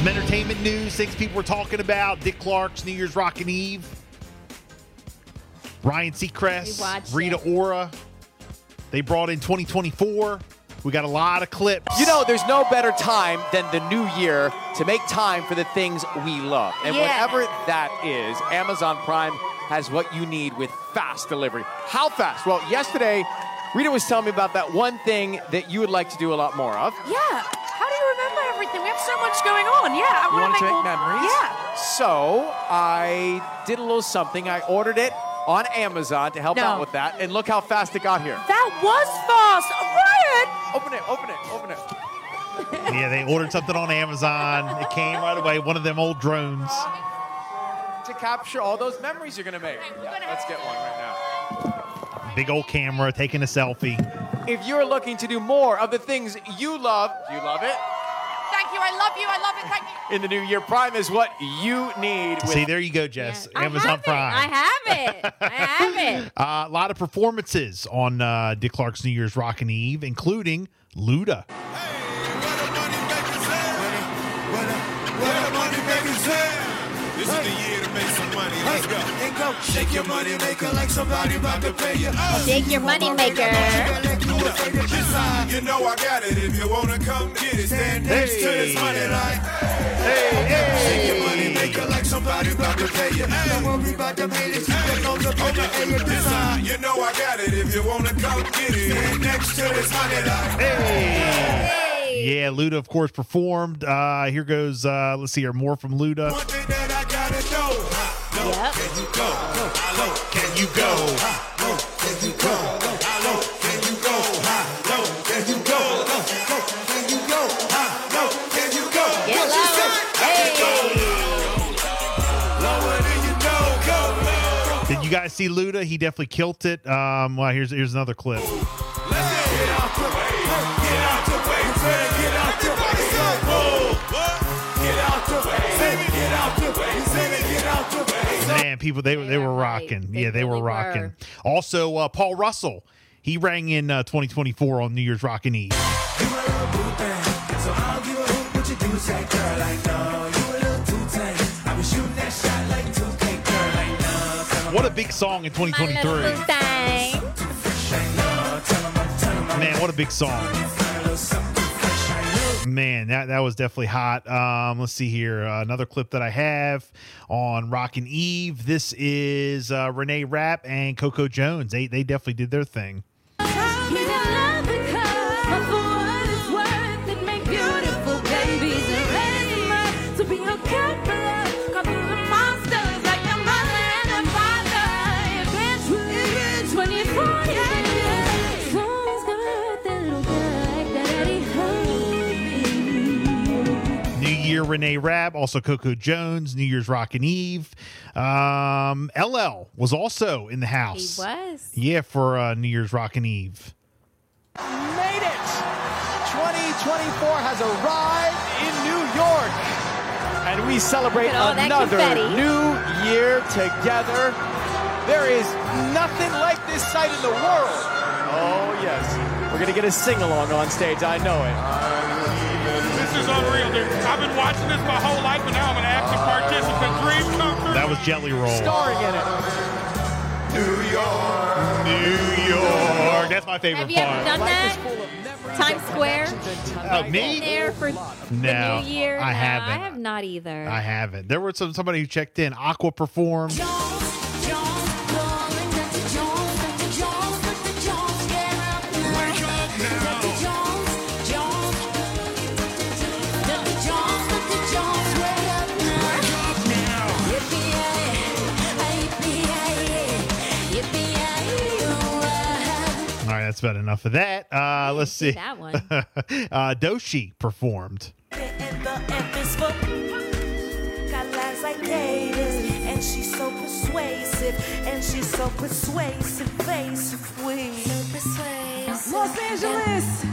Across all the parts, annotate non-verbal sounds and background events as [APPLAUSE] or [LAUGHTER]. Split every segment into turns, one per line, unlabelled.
Some entertainment news, things people were talking about. Dick Clark's New Year's Rockin' Eve. Ryan Seacrest, Rita
it.
Ora. They brought in 2024. We got a lot of clips.
You know, there's no better time than the new year to make time for the things we love. And
Yeah.
whatever that is, Amazon Prime has what you need with fast delivery. How fast? Well, yesterday, Rita was telling me about that one thing that you would like to do a lot more of.
Yeah. Everything? We have so much going on. Yeah. I
You
want
want to make
more-
memories?
Yeah.
So I did a little something. I ordered it on Amazon to help
No.
out with that. And look how fast it got here.
That was fast. Ryan!
Open it, open it, open it. [LAUGHS]
yeah, they ordered something on Amazon. It came right away. One of them old drones.
To capture all those memories you're going to make. Yeah, let's get one right now.
Big old camera taking a selfie.
If you're looking to do more of the things you love, do you love it?
Thank you. I love you. I love it. Thank you.
In the new year, Prime is what you need. With
See, there you go, Jess.
I
Amazon
have
Prime.
I have it. I have it. [LAUGHS]
Uh, a lot of performances on uh, Dick Clark's New Year's Rockin' Eve, including Luda. Hey, what a money magazine!
This is the year to make some money. Let's go.
Shake your money maker like somebody about to pay you.
Shake your money maker.
You know I got it. If you wanna come get it, stand next to this money like.
Shake your money maker like somebody about to pay you. Don't worry about them haters. You can know the
Hold up.
and your design.
you know I got it. If you wanna come get it, stand next to this money like.
Yeah, Luda, of course, performed. Uh, here goes, uh, let's see here, more from Luda.
One thing that I gotta know. How low
Yep.
can you go? How low can you go?
See Luda? He definitely killed it. Um, well, here's here's another clip.
Let's get out the way. Get out the way. Say, get out the way. Say, whoa. What? Get out the way. Say, get out the way. Say, get out the way.
Man, people, they, they were rocking.
They
yeah, they were rocking.
were.
Also, uh, Paul Russell, he rang in uh, 2024 on New Year's Rockin' Eve.
A
big song in 2023.
blue thing.
fresh, I know. Tell 'em I'm, tell 'em I'm
Man, what a big song.
a little something fresh, I know.
Man, that, that was definitely hot. Um, let's see here. Uh, another clip that I have on Rockin' Eve. This is uh, Renee Rapp and Coco Jones. They, they definitely did their thing. Renee Rapp, also Coco Jones, New Year's Rockin' Eve. Um, LL was also in the house.
He was.
Yeah, for uh, New Year's Rockin' Eve.
Made it! 2024 has arrived in New York. And we celebrate
Look at all that
another new year together. There is nothing like this sight in the world. Oh, yes. We're going to get a sing along on stage. I know it.
This is unreal, dude. I've been watching this my whole life, and now I'm an active participant. Dream come true.
That was Jelly Roll.
Starring in it.
New York.
New York. That's my favorite
Have you ever
part.
done that? Times Square?
Oh, me?
There for
No,
the New Year?
I
No,
haven't.
I have not either.
I haven't. There was some somebody who checked in. Aqua performed. That's about enough of that. Uh, let's see.
that one. [LAUGHS]
uh, Doechii performed.
And she's so persuasive, and she's so persuasive, face we. Los Angeles.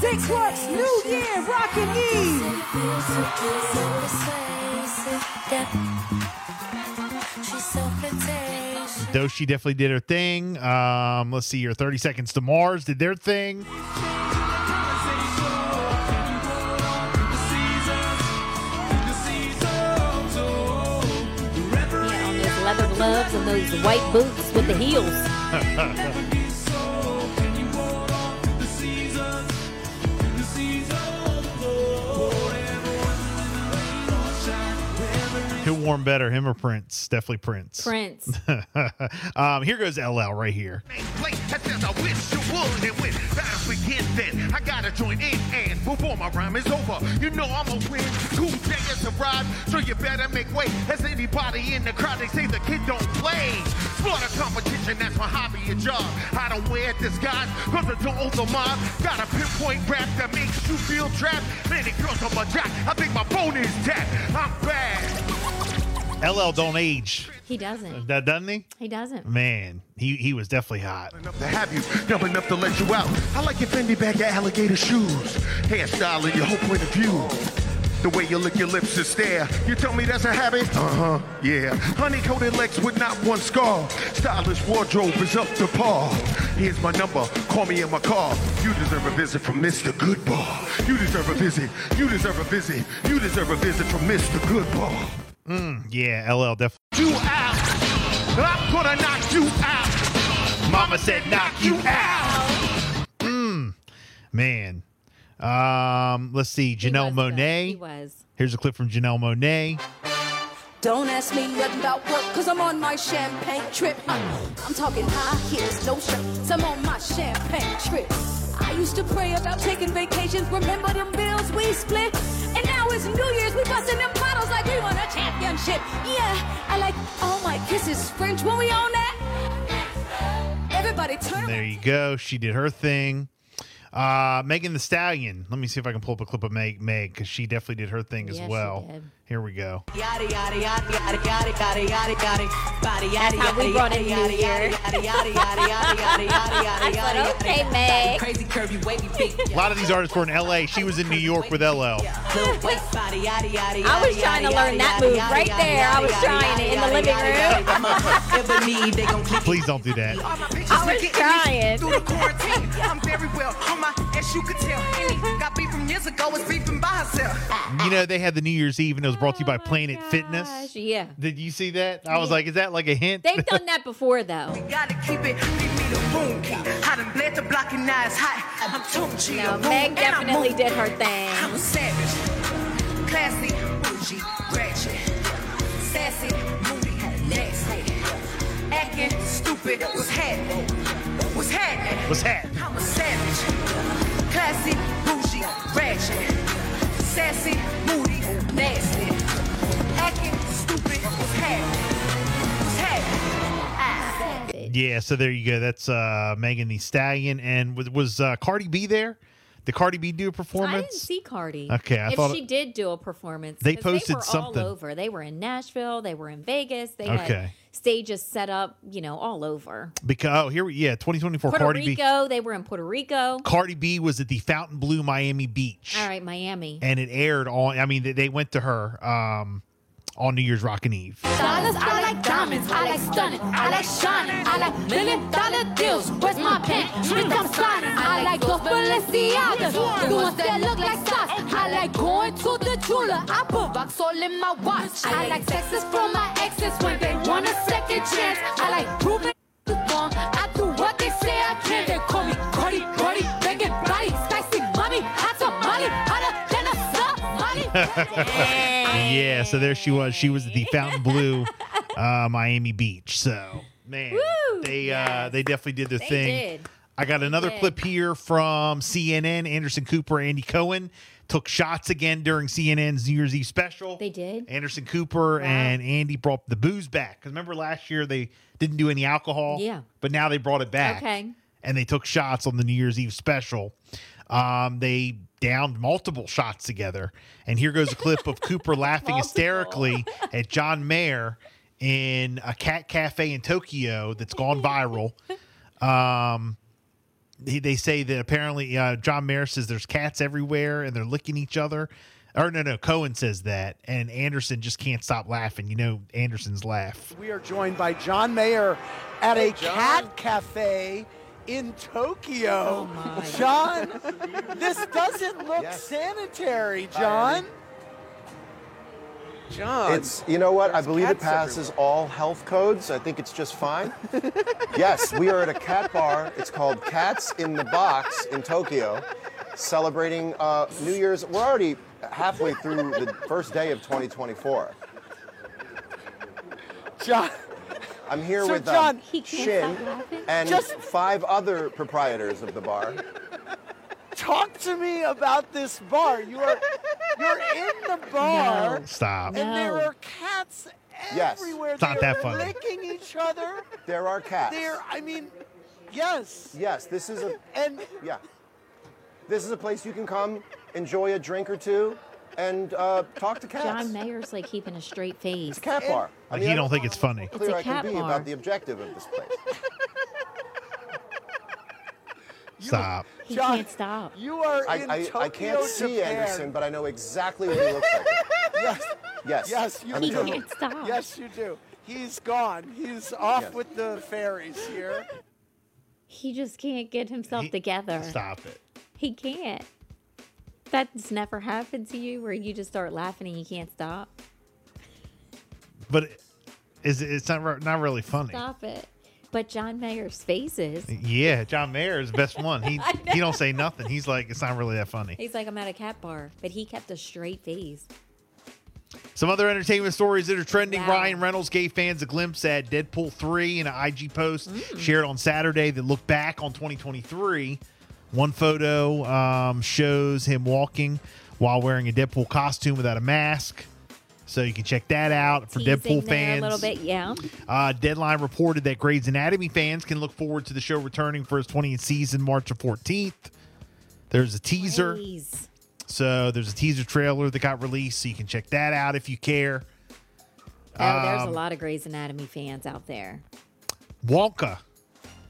Six Works, New Year, Rockin' Eve.
Doechii definitely did her thing. Um, let's see here. 30 Seconds to Mars did their thing.
Yeah, on those leather gloves and those white boots with the heels. [LAUGHS]
Who wore 'em better, him or Prince? Definitely Prince.
Prince. [LAUGHS]
um, here goes LL right here.
Play, that says I wish you would. And when battles begin then I gotta join in. And before my rhyme is over you know I'm a win two days arrived so you better make way. As anybody in the crowd they say the kid don't play. Slaughter competition that's my hobby and job. I don't wear disguise cause I don't owe the mob got a pinpoint rap that makes you feel trapped. Many girls on my jack I think my phone is tapped. I'm bad
LL don't age.
He doesn't.
That doesn't he?
He doesn't.
Man, he he was definitely hot.
enough to have you, dumb enough to let you out. I like your Fendi bag, your alligator shoes, hairstyle, and your whole point of view. The way you lick your lips and stare. You tell me that's a habit? Uh huh. Yeah. Honey coated legs with not one scar. Stylish wardrobe is up to par. Here's my number. Call me in my car. You deserve a visit from Mr. Goodbar. You deserve a visit. You deserve a visit. You deserve a visit from Mr. Goodbar.
Mm, yeah, LL definitely.
You out. I'm gonna knock you out.
Mama said knock you out. Mm, man. Um, let's see. Janelle
He
Monáe.
was.
Here's a clip from Janelle Monáe.
Don't ask me nothing about work, cause I'm on my champagne trip. Uh, I'm talking high heels, no shirts. I'm on my champagne trip. I used to pray about taking vacations. Remember them bills we split? And now it's New Year's, we busting them bottles like we won a championship. Yeah, I like all my kisses French when we on that. Everybody turn
There you go. She did her thing. Uh, Megan Thee Stallion. Let me see if I can pull up a clip of Meg, Meg, because she definitely did her thing as
Yes, she
well.
did.
Here we go.
Yada yada yada yada yada yada yada yada body yada
That's how we brought in New Year.
yada yada yada yada yada yada
I said, okay, Meg.
Crazy curvy wavy big
A lot of these artists were in LA. She was in New York with LL.
little waist body yada yada
I was trying to learn that move right there. I was trying it in the living room.
Please don't do that.
I was trying.
Through the quarantine, [LAUGHS] I'm very well on my, as you could tell. Annie got beef from years ago, was beefing by herself.
You know, they had the New Year's Eve and it was brought to you by oh Planet Fitness.
Yeah.
Did you see that? I was like, is that like a hint?
They've done that before, though. [LAUGHS]
Gotta keep it, keep me the room key. I done bled the block and now it's hot. I'm too chill.
No, Meg definitely did her thing.
I'm a savage, classy, bougie, ratchet, sassy, moody, had a nasty, acting stupid. What's happening? What's happening?
What's happening?
I'm a savage, classy, bougie, ratchet, sassy, moody, nasty, acting stupid. What's happening? What's happening? Ah.
Yeah, so there you go. That's uh Megan Thee Stallion. And was, was uh, Cardi B there? Did Cardi B do a performance?
I didn't see Cardi.
Okay, I
if
thought-
she did do a performance,
they posted
they were
something.
all over. They were in Nashville. They were in Vegas. They
Okay.
had stages set up, you know, all over.
Because oh, here we yeah, 2024
Puerto
Cardi B.
Rico. They were in Puerto Rico.
Cardi B was at the Fontainebleau Miami Beach.
All right, Miami.
And it aired on I mean they- they went to her um on New Year's Rockin' Eve.
Dollars, I like diamonds, I like stunning, I like shining, I like million dollar deals. Where's my pen? Bitch, I'm signing. I like those Balenciagas, the ones that look like stars. I like going to the jeweler. I put box all in my watch. I like texts from my exes when they want a second chance. I like proving wrong. I do what they say I can. They call me Cardi, Cardi, banging body, spicy mommy, hot tamale, hotter than a Somali. [LAUGHS] [LAUGHS]
yeah, so there she was. She was the Fontainebleau uh Miami Beach. So man,
Woo!
they uh they definitely did their
They
thing.
did.
I got another clip here from CNN. Anderson Cooper, and Andy Cohen took shots again during CNN's New Year's Eve special.
They did.
Anderson Cooper and Andy brought the booze back. Because remember last year they didn't do any alcohol?
Yeah.
But now they brought it back.
Okay.
And they took shots on the New Year's Eve special. Um, they downed multiple shots together. And here goes a clip of Cooper [LAUGHS] laughing hysterically at John Mayer in a cat cafe in Tokyo that's gone viral. Um, they, they say that apparently uh, John Mayer says there's cats everywhere and they're licking each other. Or no, no, Cohen says that, and Anderson just can't stop laughing. You know, Anderson's laugh.
We are joined by John Mayer at a cat cafe in Tokyo. John, this doesn't look sanitary, John. John.
It's you know what? I believe it
cats
passes all health codes. I think it's just fine. [LAUGHS] yes, we are at a cat bar. It's called Cats in the Box in Tokyo, celebrating uh, New Year's. We're already halfway through the first day of 2024.
John.
I'm here
So,
with
John-
um,
He
Shin and
Just-
five other proprietors of the bar.
Talk to me about this bar. You are you're in the bar.
No. Stop.
And there
No.
are cats
Yes.
everywhere.
It's not that funny.
licking each other.
There are cats.
They're I mean, yes.
Yes, this is a
and
yeah. This is a place you can come, enjoy a drink or two, and uh, talk to cats.
John Mayer's like keeping a straight face.
It's a cat bar.
Like, you don't think it's funny.
Clear
a
I can
cat
be
bar.
about the objective of this place. [LAUGHS]
Stop.
He
John,
can't stop.
You are
I,
in
I,
Tokyo,
I can't see
Japan.
Anderson, but I know exactly what he looks like. [LAUGHS]
Yes.
Yes.
Yes, you
I'm in
do.
Tokyo.
Can't stop.
Yes, you do. He's gone. He's off
Yes.
with the fairies here.
He just can't get himself together.
Stop it.
He can't. That's never happened to you where you just start laughing and you can't stop.
But is it- it's not not really funny.
Stop it. But John Mayer's faces.
Yeah, John Mayer is the best one. He [LAUGHS] he don't say nothing. He's like it's not really that funny.
He's like, I'm at a cat bar, but he kept a straight face.
Some other entertainment stories that are trending.
Wow.
Ryan Reynolds gave fans a glimpse at Deadpool 3 in an IG post mm. shared on Saturday that looked back on 2023. One photo um, shows him walking while wearing a Deadpool costume without a mask. So you can check that out for
Teasing
Deadpool fans.
a little bit, yeah.
Uh, Deadline reported that Grey's Anatomy fans can look forward to the show returning for its 20th season March the 14th. There's a teaser.
Please.
So there's a teaser trailer that got released, so you can check that out if you care.
Oh, there's a
Um,
lot of Grey's Anatomy fans out there.
Wonka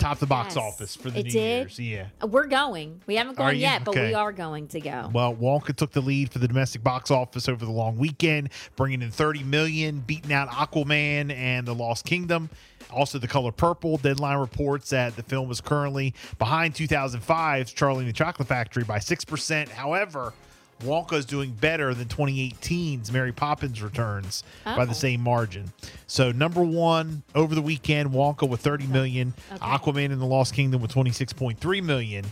topped the box
Yes,
office for the
it
New
did.
Year's. Yeah.
We're going. We haven't gone yet, but we are going to go.
Well, Wonka took the lead for the domestic box office over the long weekend, bringing in 30 million, beating out Aquaman and The Lost Kingdom. Also, The Color Purple. Deadline reports that the film is currently behind 2005's Charlie and the Chocolate Factory by 6%. However, Wonka is doing better than 2018's Mary Poppins Returns by the
Oh.
same margin. So, number one over the weekend, Wonka with 30 million,
Okay.
Aquaman and the Lost Kingdom with 26.3 million.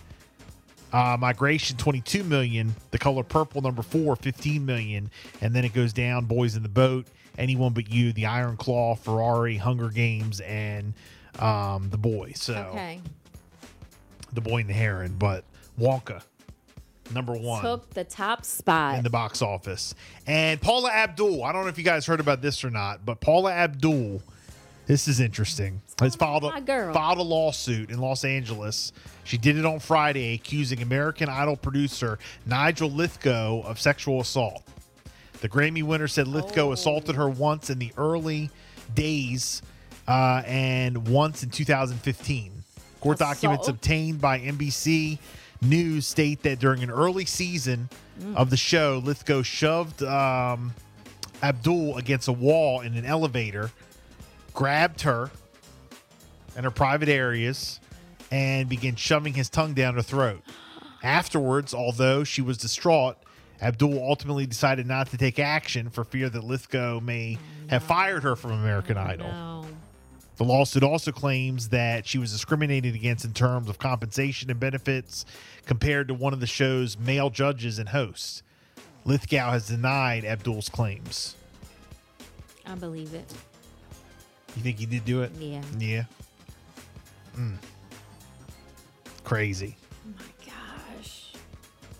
Uh, Migration 22 million. The Color Purple number four 15 million, and then it goes down. Boys in the Boat, Anyone But You, The Iron Claw, Ferrari, Hunger Games, and um, The Boy. So
Okay.
The Boy and the Heron, but Wonka number one
Took the top spot.
in the box office. And Paula Abdul, I don't know if you guys heard about this or not, but Paula Abdul, this is interesting. Has filed a,
girl.
filed a lawsuit in Los Angeles. She did it on Friday, accusing American Idol producer Nigel Lythgoe of sexual assault. The Grammy winner said Lythgoe assaulted her once in the early days uh, and once in 2015. Court documents obtained by NBC News state that during an early season
Mm.
of the show, Lythgoe shoved um, Abdul against a wall in an elevator, grabbed her in her private areas, and began shoving his tongue down her throat. Afterwards, although she was distraught, Abdul ultimately decided not to take action for fear that Lythgoe may have fired her from American Idol.
No.
The lawsuit also claims that she was discriminated against in terms of compensation and benefits compared to one of the show's male judges and hosts. Lythgoe has denied Abdul's claims.
I believe it.
You think he did do it?
Yeah.
Yeah. Mm. Crazy.
Oh my gosh.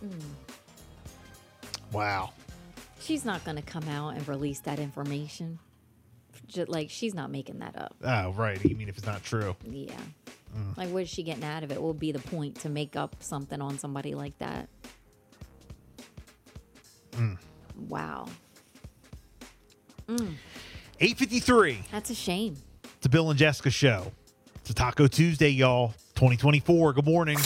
Mm.
Wow.
She's not going to come out and release that information. Just, like, she's not making that up.
Oh, right. You mean if it's not true?
Yeah.
Mm.
Like, what is she getting out of it? What would be the point to make up something on somebody like that?
Wow.
853.
That's a shame.
It's a Bill and Jessica show. It's a Taco Tuesday, y'all. 2024. Good morning.